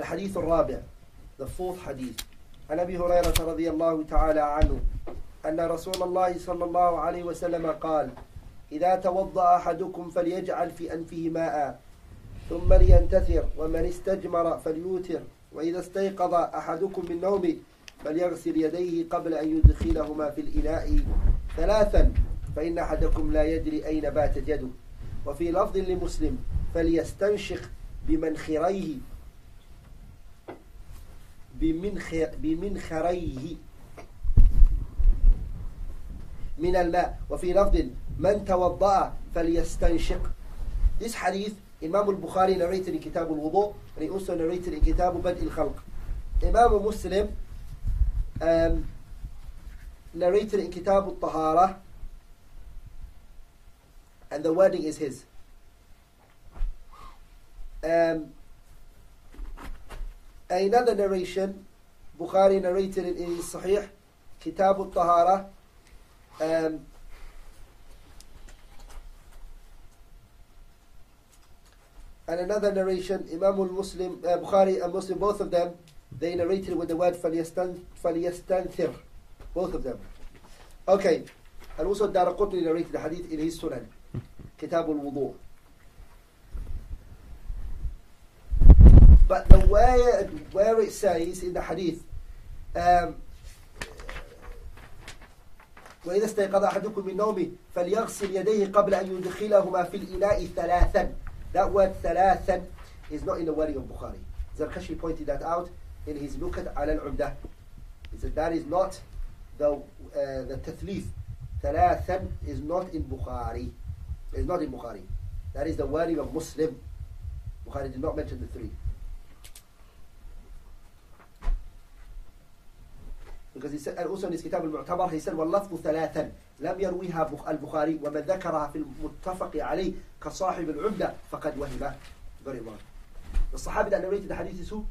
الحديث الرابع the fourth حديث. عن أبي هريرة رضي الله تعالى عنه أن رسول الله صلى الله عليه وسلم قال إذا توضأ أحدكم فليجعل في أنفه ماء ثم لينتثر ومن استجمر فليوتر وإذا استيقظ أحدكم من نومه فليغسل يديه قبل أن يدخلهما في الإناء ثلاثا فإن أحدكم لا يدري أين باتت يده. وفي لفظ لمسلم فليستنشق بمنخريه. بمنخ بمنخريه من الماء وفي لفظ من توضأ فليستنشق This hadith Imam al-Bukhari narrated in Kitab al-Wudu and he also narrated in Kitab Bad al-Khalq Imam Muslim um, narrated in Kitab al-Tahara and the wording is his um, another narration Bukhari narrated it in his Sahih Kitab al-Tahara um, and another narration Imam al-Muslim uh, Bukhari and Muslim both of them they narrated with the word فَلْيَسْتَنْ فَلْيَسْتَنْثِرْ both of them okay and also Daraqutni narrated the hadith in his Sunan Kitab al-Wudu but the way where it says in the hadith um, وإذا استيقظ أحدكم من نومه فليغسل يديه قبل أن يدخلهما في الإناء ثلاثا That word ثلاثا is not in the wording of Bukhari. Zarkashi pointed that out in his Nukat al al-Umdah. He said that is not the, uh, the tathlith. ثلاثا is not in Bukhari. Is not in Bukhari. That is the wording of Muslim. Bukhari did not mention the three. Because he said and also in his كتاب المعتبر he said واللفظ ثلاثا لم يرويها البخاري ومن ذكرها في المتفق عليه كصاحب العمدة فقد وهم very well the Sahabi that narrated the hadith is who?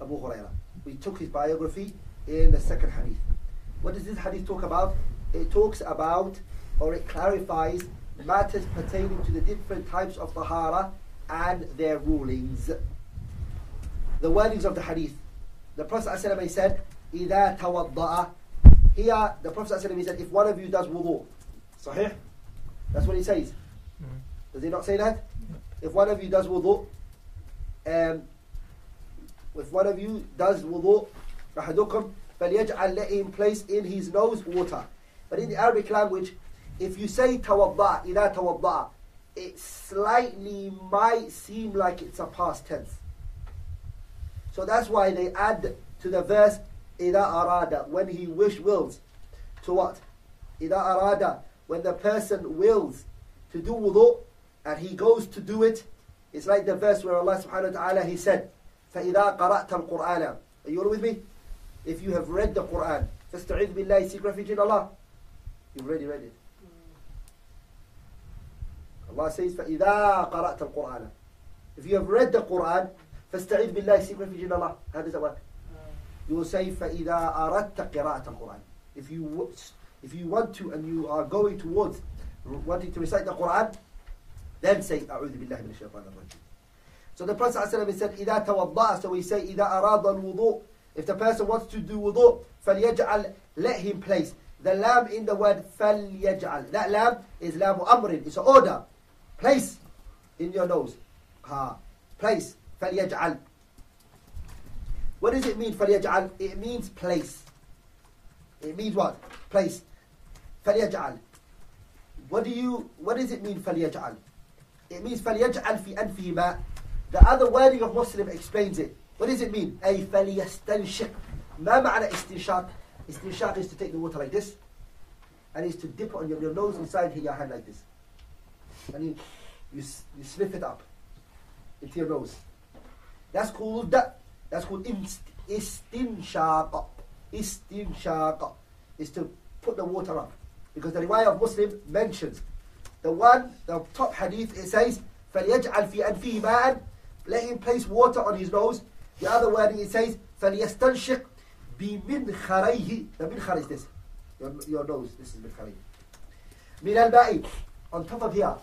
Abu Huraira we took his biography in the second hadith what does this hadith talk about? it talks about or it clarifies matters pertaining to the different types of tahara and their rulings the wordings of the hadith the Prophet ﷺ said إذا توضأ Here the Prophet ﷺ said if one of you does wudu صحيح? That's what he says Does he not say that? If one of you does wudu um, if one of you does wudu أحدكم فليجعل let him place in his nose water but in the Arabic language if you say توضأ إذا توضأ it slightly might seem like it's a past tense so that's why they add to the verse إذا أراد when he wish wills to what إذا أراد when the person wills to do wudu and he goes to do it it's like the verse where Allah subhanahu wa ta'ala he said فإذا قرأت القرآن are you all with me if you have read the Quran فاستعذ بالله seek refuge in Allah you've already read it Allah says فإذا قرأت القرآن if you have read the Quran فاستعذ بالله seek refuge in Allah how does that work you will say فإذا أردت قراءة القرآن if you if you want to and you are going towards wanting to recite the Quran then say أعوذ بالله من الشيطان الرجيم so the Prophet ﷺ said إذا توضأ so we say إذا أراد الوضوء if the person wants to do wudu فليجعل let him place the lam in the word فليجعل that lam is lam أمر it's an order place in your nose ha place فليجعل what does it mean فليجعل it means place it means what place فليجعل what do you what does it mean فليجعل it means فليجعل في أنفه ماء the other wording of Muslim explains it what does it mean أي فليستنشق ما معنى استنشاق استنشاق is to take the water like this and is to dip on your, your nose inside here, your hand like this and you, you, you sniff it up into your nose that's called that's called istinshaq istinshaq is to put the water up because the riwayah of Muslim mentions the one the top hadith it says فليجعل في أنفه ماء let him place water on his nose the other wording it says فليستنشق بمنخريه the minkhar is this your, your nose this is minkhari من الماء on top of here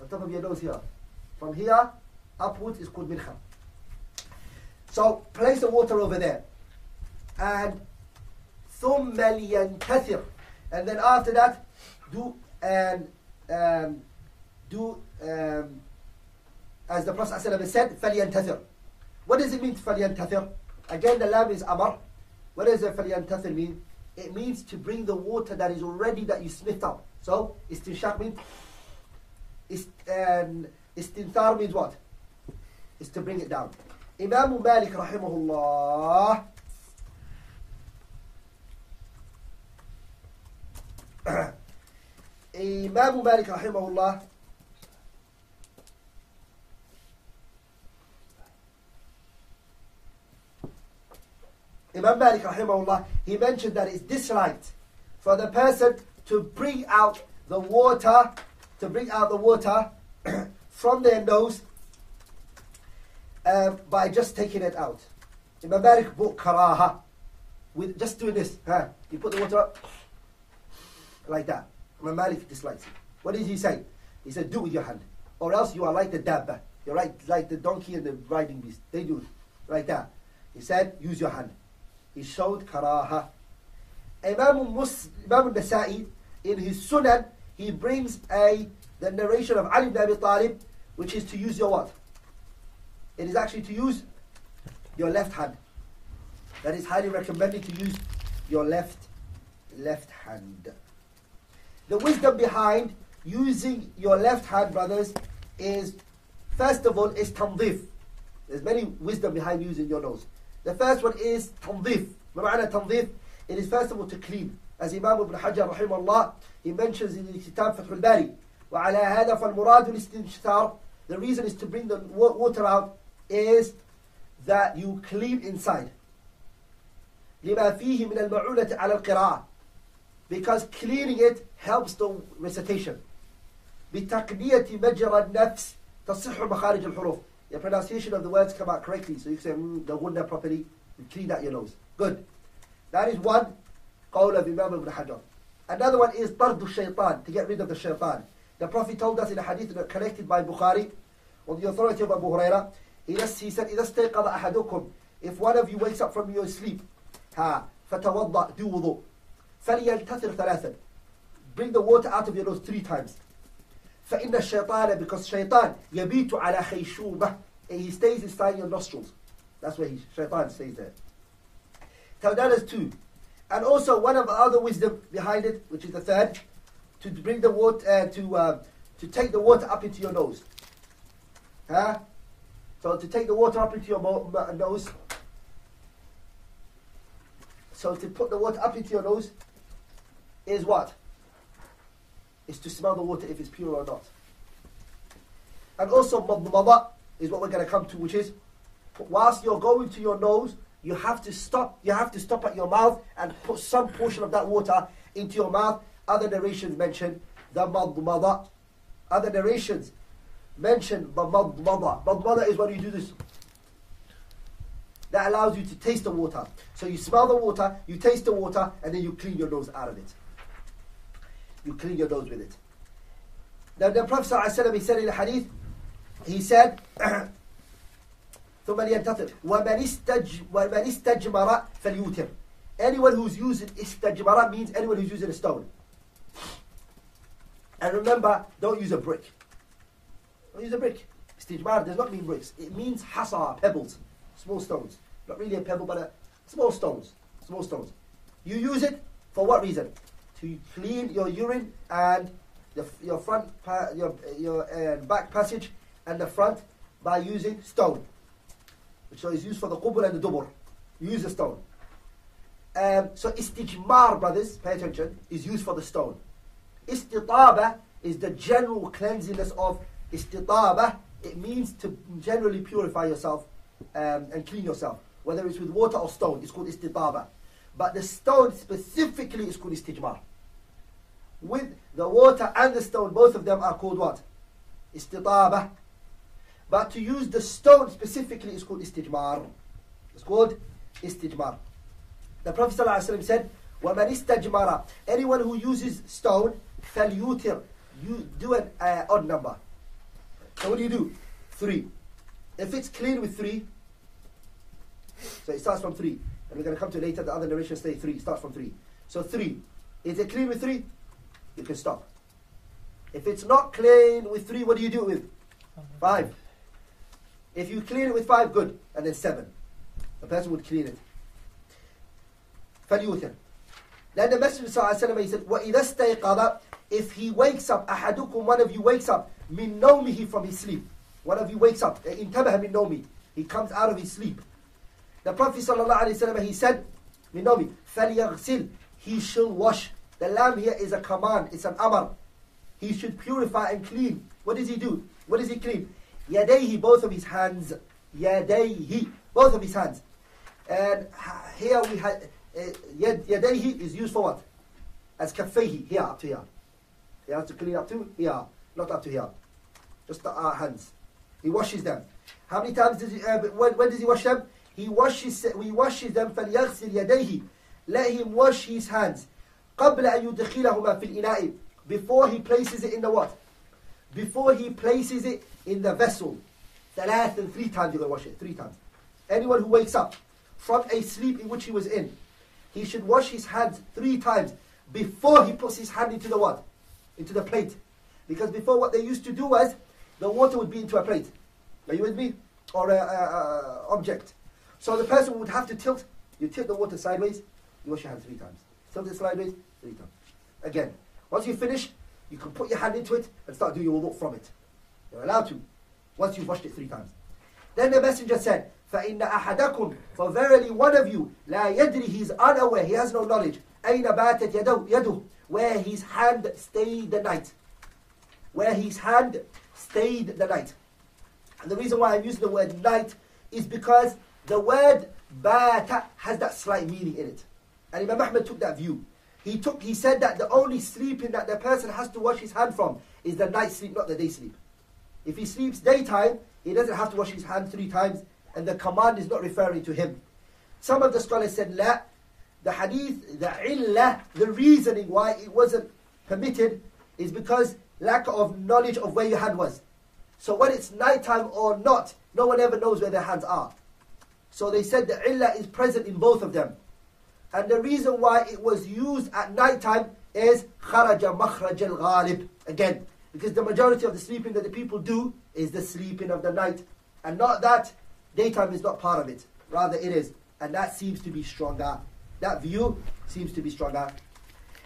on top of your nose here from here upwards is called minkhar So place the water over there. And ثم لينتثر. And then after that, do and um, do um, as the Prophet ﷺ said, فلينتثر. What does it mean فلينتثر? Again, the lam is amar. What does the فلينتثر mean? It means to bring the water that is already that you sniffed up. So istinshaq means ist, and istinthar means what? Is to bring it down. Imam Malik rahimahullah Imam Malik rahimahullah Imam Malik rahimahullah he mentioned that it's disliked for the person to bring out the water to bring out the water from their nose um, by just taking it out. Imam Malik bought karaha with just doing this. Huh? You put the water up like that. Imam Malik dislikes it. What did he say? He said, do it with your hand. Or else you are like the dabba. You're like, like the donkey and the riding beast. They do it like that. He said, use your hand. He showed karaha. Imam, Mus- Imam Nasa'i, in his Sunan, he brings a the narration of Ali ibn Abi Talib, which is to use your what? It is actually to use your left hand. That is highly recommended to use your left left hand. The wisdom behind using your left hand, brothers, is first of all is tamdif. There's many wisdom behind using your nose. The first one is tamdif. بمعنى تنظيف It is first of all to clean. As Imam Ibn Hajar رحمه الله, he mentions in the Kitab Fath al-Bari, وعلى هذا فالمراد الاستنشار The reason is to bring the water out is that you clean inside. لما فيه من المعونة على القراءة because cleaning it helps the recitation. بتقنية مجرى النفس تصح مخارج الحروف. The pronunciation of the words come out correctly, so you can say mm, the gunna properly, and clean out your nose. Good. That is one قول of Imam Ibn Hajar. Another one is طرد الشيطان, to get rid of the shaitan. The Prophet told us in a hadith connected by Bukhari, on the authority of Abu Huraira, he said, إذا استيقظ أحدكم, if one of you wakes up from your sleep, ها, فتوضأ, do wudu. فليلتثر ثلاثا. Bring the water out of your nose three times. فإن الشيطان, because shaitan, يبيت على خيشومة, he stays inside your nostrils. That's where he, shaitan stays there. So that is two. And also one of the other wisdom behind it, which is the third, to bring the water, uh, to, uh, to take the water up into your nose. Huh? So to take the water up into your nose. So to put the water up into your nose is what? Is to smell the water if it's pure or not. And also madmada is what we're going to come to, which is whilst you're going to your nose, you have to stop. You have to stop at your mouth and put some portion of that water into your mouth. Other narrations mention the madmada. Other narrations mention the madmada. Madmada is when you do this. That allows you to taste the water. So you smell the water, you taste the water, and then you clean your nose out of it. You clean your nose with it. Now the Prophet ﷺ, he said in the hadith, he said, ثم لينتظر ومن استج ومن استجمر فليوتر anyone who's using istajmara means anyone who's using a stone and remember don't use a brick don't use a brick. Istijmar does not mean bricks. It means hasa pebbles. Small stones. Not really a pebble but a small stones. Small stones. You use it for what reason? To clean your urine and the, your front your your uh, back passage and the front by using stone which is used for the qubul and the dubur. You use a stone. Um, so istijmar, brothers, pay attention, is used for the stone. Istitaba is the general cleansiness of istitaba. It means to generally purify yourself um, and clean yourself. Whether it's with water or stone, it's called istitaba. But the stone specifically is called istijmar. With the water and the stone, both of them are called what? Istitaba. But to use the stone specifically is called istijmar. It's called istijmar. The Prophet ﷺ said, وَمَنْ istajmara Anyone who uses stone, فَلْيُوتِر You do an uh, odd number. So what do you do? Three. If it's clean with three, So it starts from three. And we're going to come to later, the other narrations say three. It starts from three. So three. Is it clean with three? You can stop. If it's not clean with three, what do you do with? Five. If you clean it with five, good. And then seven. The person would clean it. فليوتر. Then the Messenger صلى he said, وَإِذَا اسْتَيْقَظَ If he wakes up, أحدكم, one of you wakes up, من نومه from his sleep. One of you wakes up, انتبه من نومه. He comes out of his sleep. The Prophet ﷺ, he said, من نومه, فليغسل. He shall wash. The lamb here is a command, it's an amr. He should purify and clean. What does he do? What does he clean? Yadayhi, both of his hands. Yadayhi, both of his hands. And here we had, uh, yadayhi is used for what? As kaffayhi, here up to here. He has to clean up to here, not up to here. Just the uh, hands. He washes them. How many times does he, uh, when, when does he wash them? He washes, he washes them فَلْيَغْسِلْ يَدَيْهِ Let him wash his hands. قَبْلَ أَن يُدْخِلَهُمَا فِي الْإِنَاءِ Before he places it in the what? Before he places it in the vessel. ثلاث and three times you're going to wash it. Three times. Anyone who wakes up from a sleep in which he was in, he should wash his hands three times before he puts his hand into the what? Into the plate. Because before what they used to do was, the water would be into a plate. Are you with me? Or a, a, a object. So the person would have to tilt. You tilt the water sideways, you wash your hands three times. Tilt it sideways, three times. Again. Once you finish, you can put your hand into it and start doing your wudu from it. You're allowed to. Once you've washed it three times. Then the messenger said, فَإِنَّ أَحَدَكُمْ For verily one of you, لَا يَدْرِ He is unaware, he has no knowledge. أَيْنَ بَاتَتْ يَدُهُ where his hand stayed the night. Where his hand stayed the night. And the reason why I'm using the word night is because the word bata has that slight meaning in it. And Imam Ahmad took that view. He took he said that the only sleeping that the person has to wash his hand from is the night sleep, not the day sleep. If he sleeps daytime, he doesn't have to wash his hand three times, and the command is not referring to him. Some of the scholars said, the hadith, the illah, the reasoning why it wasn't permitted is because lack of knowledge of where your hand was. So when it's nighttime or not, no one ever knows where their hands are. So they said the illah is present in both of them. And the reason why it was used at nighttime is kharaja makhraj al-ghalib. Again, because the majority of the sleeping that the people do is the sleeping of the night. And not that daytime is not part of it. Rather it is. And that seems to be stronger. That view seems to be stronger.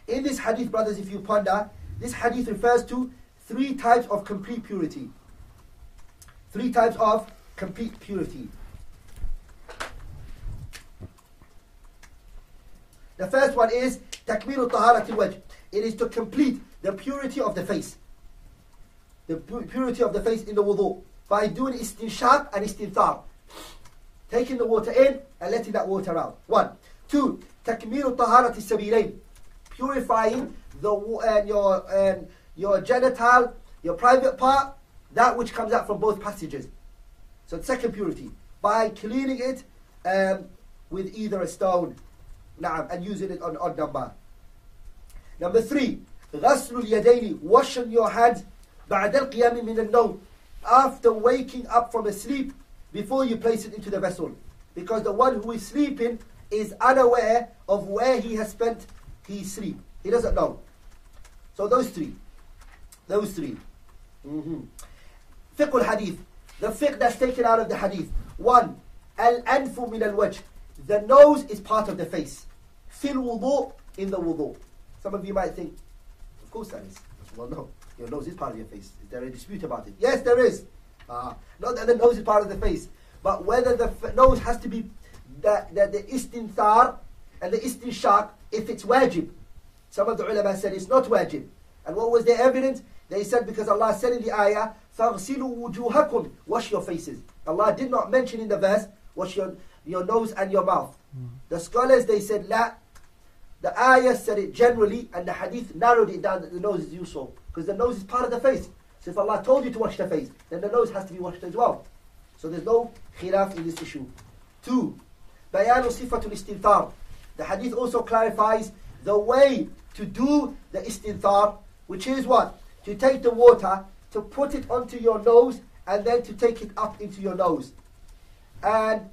In this hadith, brothers, if you ponder, this hadith refers to three types of complete purity. Three types of complete purity. The first one is takmilu taharati wajh. It is to complete the purity of the face. The purity of the face in the wudu. By doing istinshaq and istinthar. Taking the water in and letting that water out. One. Two. Takmilu taharati sabilain. Purifying the uh, your um, your genital, your private part, that which comes out from both passages. So second purity. By cleaning it um, with either a stone نعم and using it on odd number number three غسل اليدين washing your hands بعد القيام من النوم after waking up from a sleep before you place it into the vessel because the one who is sleeping is unaware of where he has spent his sleep. He doesn't know. So those three. Those three. Mm-hmm. Hadith The fiqh that's taken out of the hadith. One, al-anfu min al-wajh. The nose is part of the face. Fil wudu in the wudu. Some of you might think, of course that is. Well, no. Your nose is part of your face. Is there a dispute about it? Yes, there is. Uh, not that the nose is part of the face, but whether the f- nose has to be the, the, the istinthar and the istinshaq if it's wajib. Some of the ulama said it's not wajib. And what was their evidence? They said because Allah said in the ayah, فَاغْسِلُوا وُجُوهَكُمْ Wash your faces. Allah did not mention in the verse, wash your your nose and your mouth. Mm. The scholars they said la. The ayah said it generally, and the hadith narrowed it down that the nose is useful because the nose is part of the face. So if Allah told you to wash the face, then the nose has to be washed as well. So there's no khilaf in this issue. Two, bayanu sifatul istinthar. The hadith also clarifies the way to do the istinthar, which is what? To take the water, to put it onto your nose, and then to take it up into your nose. And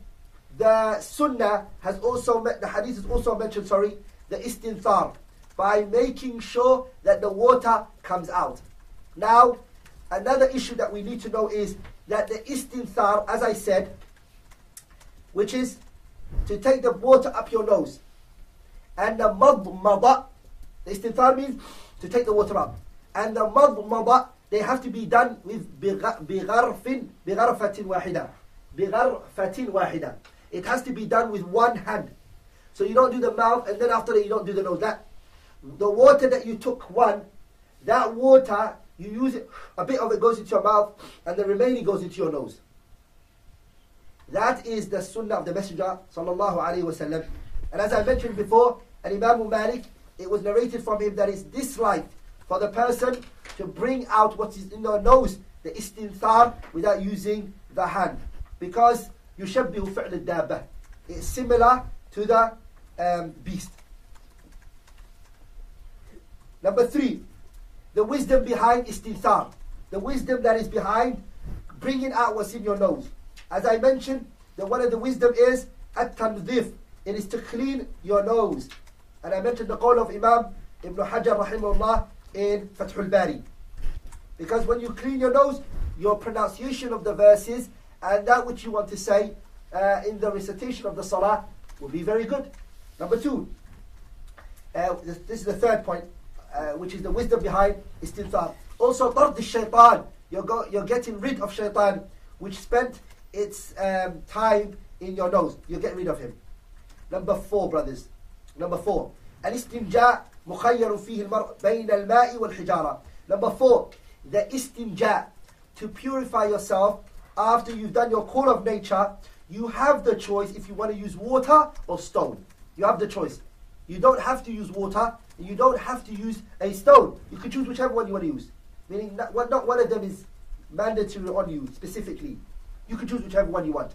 the sunnah has also, the hadith has also mentioned, sorry, the istinthar, by making sure that the water comes out. Now, another issue that we need to know is that the istinthar, as I said, which is to take the water up your nose. And the madmada, the istinthar means to take the water up. And the madmada, they have to be done with بغرف بغرفة واحدة بغرفة واحدة It has to be done with one hand. So you don't do the mouth and then after that you don't do the nose. That the water that you took one, that water you use it, a bit of it goes into your mouth and the remaining goes into your nose. That is the sunnah of the Messenger sallallahu alaihi wasallam. And as I mentioned before, and Imam Malik, it was narrated from him that it's disliked for the person to bring out what is in their nose, the istinthar, without using the hand. Because يشبه فعل الدابة. It's similar to the um, beast. Number three, the wisdom behind istinthar. The wisdom that is behind bringing out what's in your nose. As I mentioned, the one of the wisdom is at-tanzif. It is to clean your nose. And I mentioned the call of Imam Ibn Hajar rahimahullah in Fathul Bari. Because when you clean your nose, your pronunciation of the verses and that which you want to say uh, in the recitation of the salah will be very good. Number two, uh, this, this, is the third point, uh, which is the wisdom behind istinthar. Also, tard shaitan. You're, you're getting rid of shaitan, which spent its um, time in your nose. You get rid of him. Number four, brothers. Number four. الاستنجاء مخير فيه المرء بين الماء والحجارة. Number four. The istinja. To purify yourself after you've done your call of nature, you have the choice if you want to use water or stone. You have the choice. You don't have to use water. You don't have to use a stone. You can choose whichever one you want to use. Meaning, not, not one of them is mandatory on you specifically. You can choose whichever one you want.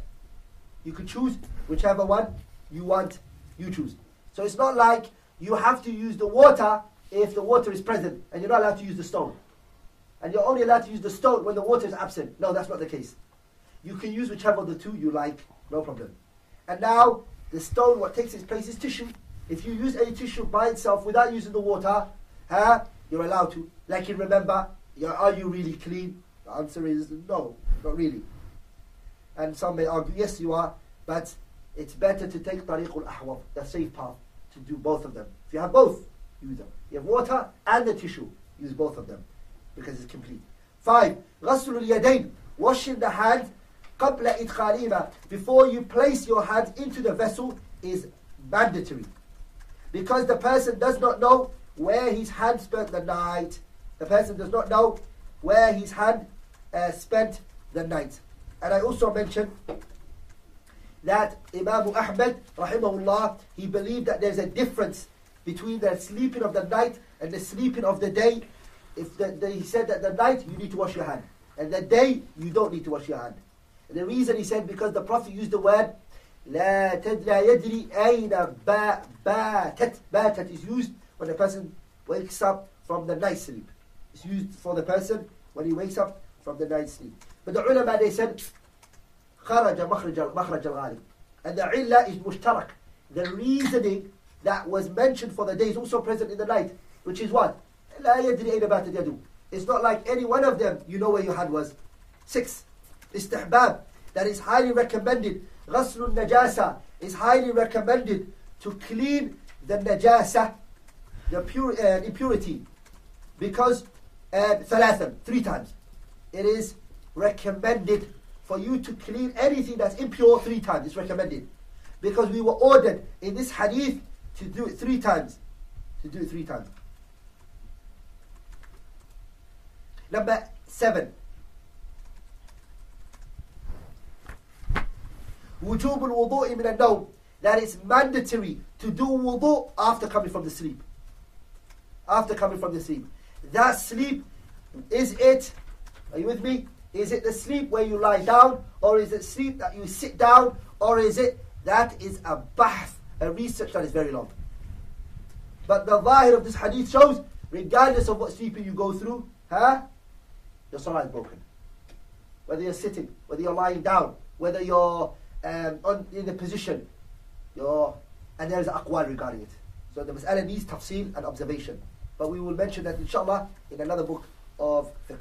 You can choose whichever one you want, you choose. So it's not like you have to use the water if the water is present and you're not allowed to use the stone. And you're only allowed to use the stone when the water is absent. No, that's not the case. You can use whichever of the two you like, no problem. And now, the stone, what takes its place is tissue. If you use any tissue by itself without using the water, huh, you're allowed to. Like you remember, are you really clean? The answer is no, not really. And some may argue, yes, you are, but it's better to take tariqul ahwat, the safe path, to do both of them. If you have both, use them. If you have water and the tissue, use both of them because it's complete. Five, غسل اليدين, washing the hand قبل إدخالهما, before you place your hand into the vessel is mandatory. Because the person does not know where his hand spent the night. The person does not know where his hand uh, spent the night. And I also mentioned that Imam Ahmad, rahimahullah, he believed that there's a difference between the sleeping of the night and the sleeping of the day. If the, the, he said that the night you need to wash your hand, and the day you don't need to wash your hand. And the reason he said because the Prophet used the word لا لا يدري أين باتت باتت is used when the person wakes up from the night sleep. It's used for the person when he wakes up from the night sleep. But the ulama they said خرج مخرج مخرج الغالب. And the illah is mushtarak. The reasoning that was mentioned for the day is also present in the night, which is what? لا يدري أين باتت يده. It's not like any one of them you know where your hand was. Six. Istihbab. That is highly recommended. غسل النجاسة is highly recommended to clean the najasa, the pure, uh, impurity. Because uh, ثلاثا, three times. It is recommended for you to clean anything that's impure three times. It's recommended. Because we were ordered in this hadith to do it three times. To do it three times. Number seven. وجوب الوضوء من النوم. That is mandatory to do wudu after coming from the sleep. After coming from the sleep. That sleep, is it, are you with me? is it the sleep where you lie down, or is it sleep that you sit down, or is it that is a bath, a research that is very long. But the zahir of this hadith shows, regardless of what sleeping you go through, huh, your salah is broken. Whether you're sitting, whether you're lying down, whether you're um, on, in the position. Your, and there is aqwal regarding it. So the mas'ala needs tafsil and observation. But we will mention that inshallah in another book of fiqh.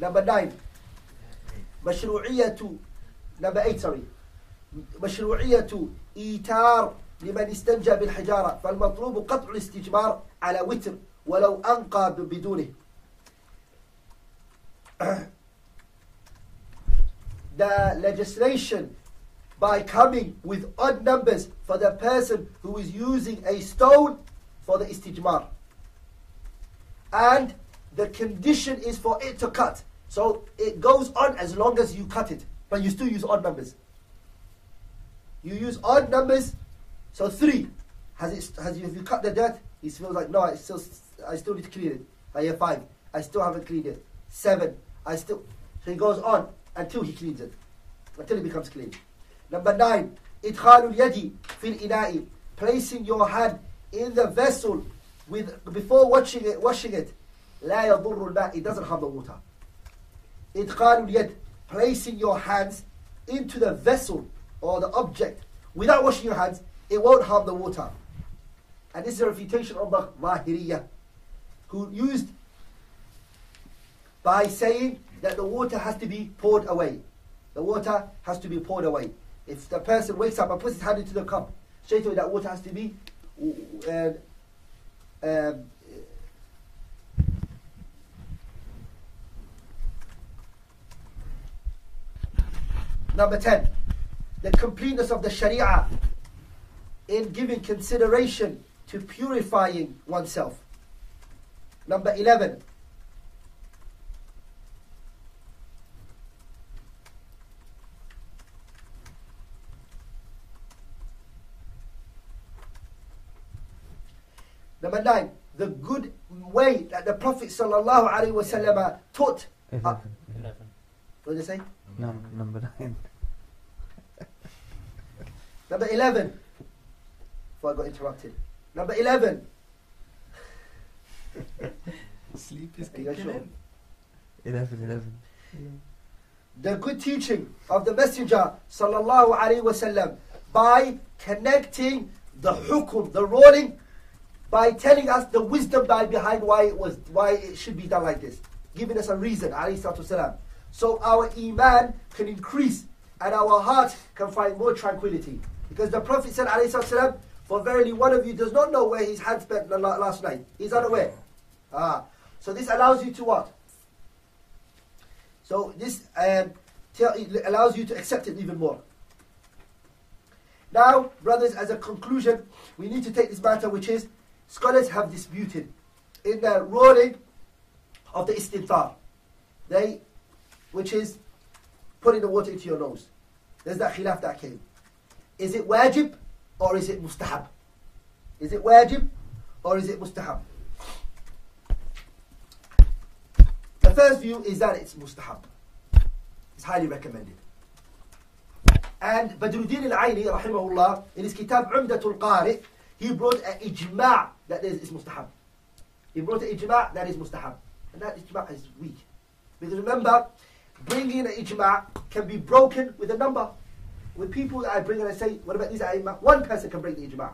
Number مشروعية number eight مشروعية إيتار لمن استنجى بالحجارة فالمطلوب قطع الاستجمار على وتر ولو أنقى بدونه the legislation by coming with odd numbers for the person who is using a stone for the istijmar. And the condition is for it to cut. So it goes on as long as you cut it, but you still use odd numbers. You use odd numbers, so three. Has it? Has you? Have you cut the dirt? He feels like no. I still, I still need to clean it. I have five. I still haven't cleaned it. Seven. I still. So he goes on until he cleans it, until it becomes clean. Number nine. Idkhalul yadi fil ina'i. Placing your hand in the vessel with before washing it. Washing it. لا يضر الماء. It doesn't harm the water. إدخال اليد, placing your hands into the vessel or the object without washing your hands, it won't harm the water. And this is a refutation of the Zahiriyah, who used by saying that the water has to be poured away. The water has to be poured away. If the person wakes up and puts his hand into the cup, straight away that water has to be uh, um, Number 10, the completeness of the Sharia in giving consideration to purifying oneself. Number 11, Number nine, the good way that the Prophet wasallam taught. Uh, what did they say? No, number nine. Number 11. Before I got interrupted. Number 11. Sleep is Are kicking sure? in. 11, 11. The good teaching of the Messenger sallallahu alaihi wasallam by connecting the hukum, the ruling, by telling us the wisdom behind why it was, why it should be done like this, giving us a reason, alayhi salatu wasalam. So our iman can increase and our heart can find more tranquility. Because the Prophet said, wasalam, for verily one of you does not know where his hand spent last night. He's unaware. Ah. So this allows you to what? So this um, allows you to accept it even more. Now, brothers, as a conclusion, we need to take this matter, which is scholars have disputed in the ruling of the istintar. They, which is putting the water into your nose. There's that khilaf that came. Is it wajib or is it mustahab? Is it wajib or is it mustahab? The first view is that it's mustahab. It's highly recommended. And Badruddin al-Aini, rahimahullah, in his kitab Umdatul Qari, he brought an ijma' that is, is mustahab. He brought an ijma' that is mustahab. And that ijma' is weak. Because remember, bringing an ijma' can be broken with a number. With people that I bring and I say, what about these a'imma? One person can break the ijma'.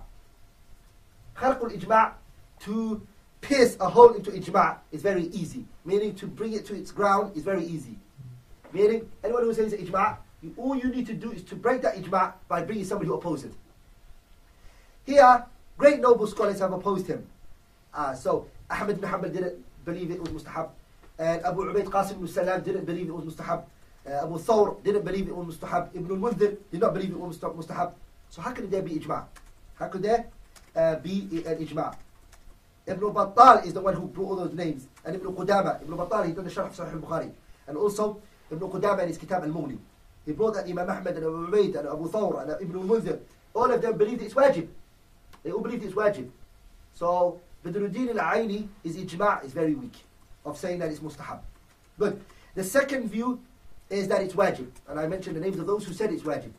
Kharqul ijma' to pierce a hole into ijma' is very easy. Meaning to bring it to its ground is very easy. Meaning, anyone who says ijma', all you need to do is to break that ijma' by bringing somebody who opposes it. Here, great noble scholars have opposed him. Uh, so, Ahmed bin Hanbal didn't believe it was mustahab. Abu Ubaid Qasim ibn Salam didn't believe it was. Uh, Abu Thawr didn't believe it was mustahab. Ibn al-Mundhir did not believe it was mustahab. So how could there be ijma'? How could there uh, be an ijma'? Ibn Battal is the one who brought all those names. And Ibn Qudama, Ibn Battal, he done the Sharh of Sahih al-Bukhari. And also, Ibn Qudama in his Kitab al-Mughni. He brought that Imam Ahmad and Abu Ubaid and Abu Thawr and Ibn al-Munzir. All of them believed it's wajib. They all believed it's wajib. So, Badruddin al-Aini, his ijma' is very weak of saying that it's mustahab. Good. The second view is that it's wajib. And I mentioned the names of those who said it's wajib.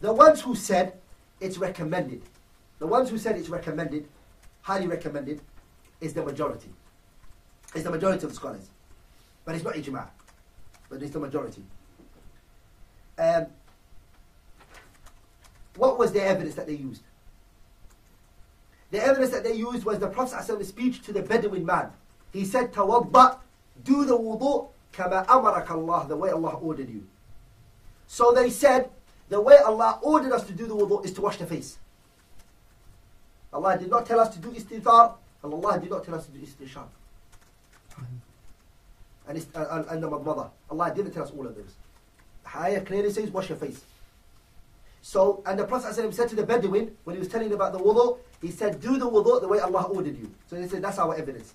The ones who said it's recommended. The ones who said it's recommended, highly recommended, is the majority. It's the majority of the scholars. But it's not ijma'. But it's the majority. Um, what was the evidence that they used? The evidence that they used was the Prophet's speech to the Bedouin man. He said, Tawadda, do the wudu kama amarak Allah, the way Allah ordered you. So they said, the way Allah ordered us to do the wudu is to wash the face. Allah did not tell us to do istinthar, and Allah did not tell us to do istinshaq. And, ist- uh, and, and the madmada. Allah didn't tell us all of this. The ayah clearly says, wash your face. So, and the Prophet said to the Bedouin, when he was telling about the wudu, he said, do the wudu the way Allah ordered you. So he said, that's our evidence.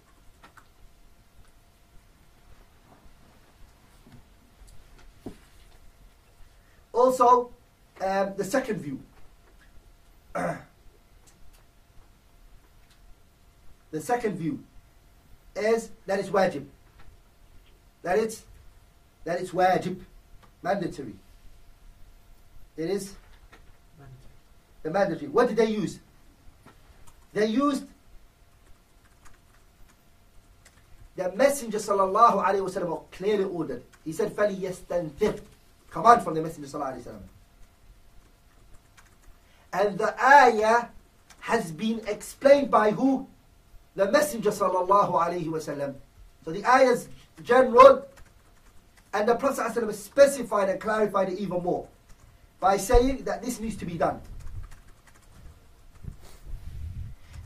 Also, um, the second view. the second view is that it's wajib. That it's that it's wajib, mandatory. It is the mandatory. What did they use? They used the Messenger sallallahu alaihi wasallam clearly ordered. He said, "فَلْيَسْتَنْثِرْ." Command from the Messenger sallallahu alaihi wasallam. And the ayah has been explained by who? The Messenger sallallahu alaihi wasallam. So the ayah is general, and the Prophet wasallam specified and clarified it even more by saying that this needs to be done.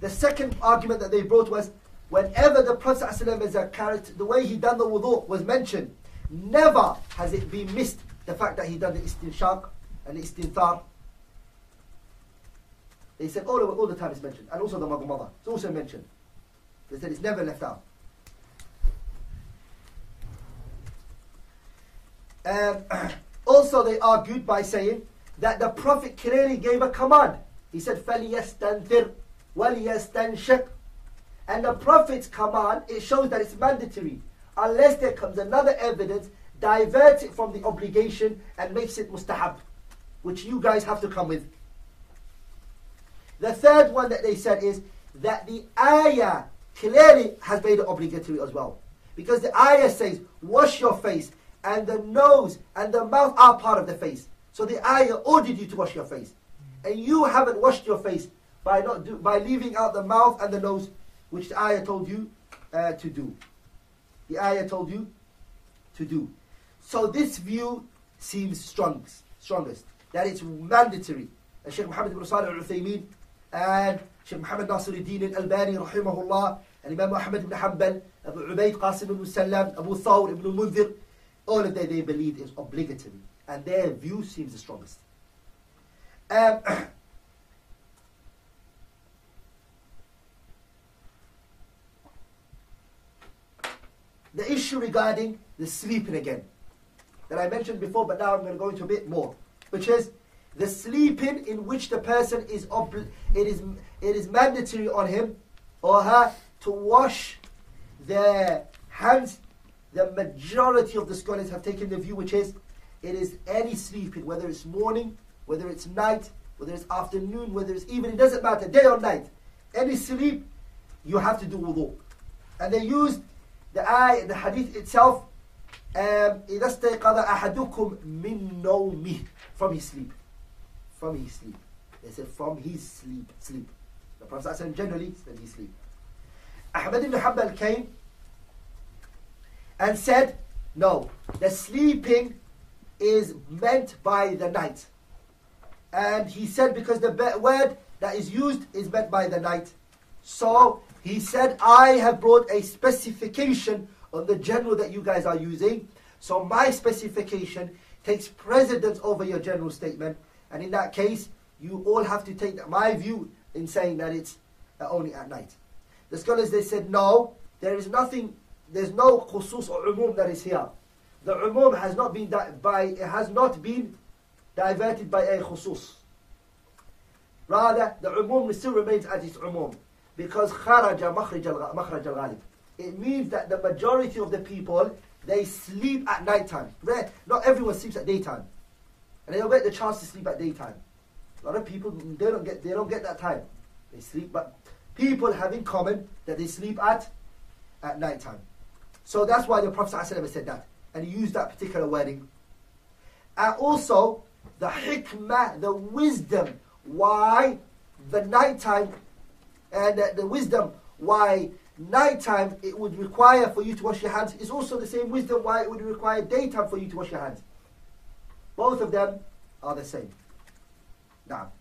The second argument that they brought was whenever the Prophet ﷺ as a character, the way he done the wudu was mentioned, never has it been missed the fact that he done the istinshaq and the istinthar. They said all, all the time it's mentioned. And also the madmada. It's also mentioned. They said it's never left out. Um, also they argued by saying that the Prophet clearly gave a command. He said, فَلْيَسْتَنْثِرْ وَلْيَسْتَنْشِقْ And the Prophet's command, it shows that it's mandatory. Unless there comes another evidence diverts it from the obligation and makes it mustahab. Which you guys have to come with. The third one that they said is that the ayah clearly has made it obligatory as well. Because the ayah says, wash your face, and the nose and the mouth are part of the face. So the ayah ordered you to wash your face. And you haven't washed your face by not do, by leaving out the mouth and the nose, which the ayah told you uh, to do. The ayah told you to do. So this view seems strongest, strongest that it's mandatory. And Sheikh Muhammad ibn Salih al-Uthaymeen and Sheikh Muhammad Nasiruddin al-Albani rahimahullah and Imam Ahmad ibn Hanbal, Abu Ubaid Qasim ibn Salam, Abu Thawr ibn Munzir, all of them they believe is obligatory. And their view seems the strongest. Um, the issue regarding the sleeping again that I mentioned before, but now I'm going to go into a bit more, which is the sleeping in which the person is obli- it is it is mandatory on him or her to wash their hands. The majority of the scholars have taken the view which is it is any sleeping, whether it's morning, whether it's night, whether it's afternoon, whether it's evening, it doesn't matter, day or night. Any sleep, you have to do wudu. And they used the ayah, the hadith itself, إذا استيقظ أحدكم من نومه from his sleep. From his sleep. They said from his sleep. Sleep. The Prophet ﷺ generally said his sleep. Ahmad ibn Hanbal came and said, no, the sleeping is meant by the night. And he said because the be- word that is used is meant by the night. So he said, I have brought a specification on the general that you guys are using. So my specification takes precedence over your general statement. And in that case, you all have to take my view in saying that it's uh, only at night. The scholars, they said, no, there is nothing, there's no khusus or umum that is here. The umum has not been, di- by, it has not been diverted by a khusus. Rather, the umum still remains at its umum. Because kharaja makhraj al-ghalib. It means that the majority of the people, they sleep at night time. Not everyone sleeps at daytime. And they don't get the chance to sleep at daytime. A lot of people, they don't get, they don't get that time. They sleep, but people have in common that they sleep at, at night time. So that's why the Prophet ﷺ said that. And he used that particular wording. And also, the hikmah, the wisdom why the nighttime and uh, the wisdom why nighttime it would require for you to wash your hands is also the same wisdom why it would require daytime for you to wash your hands. Both of them are the same. Now.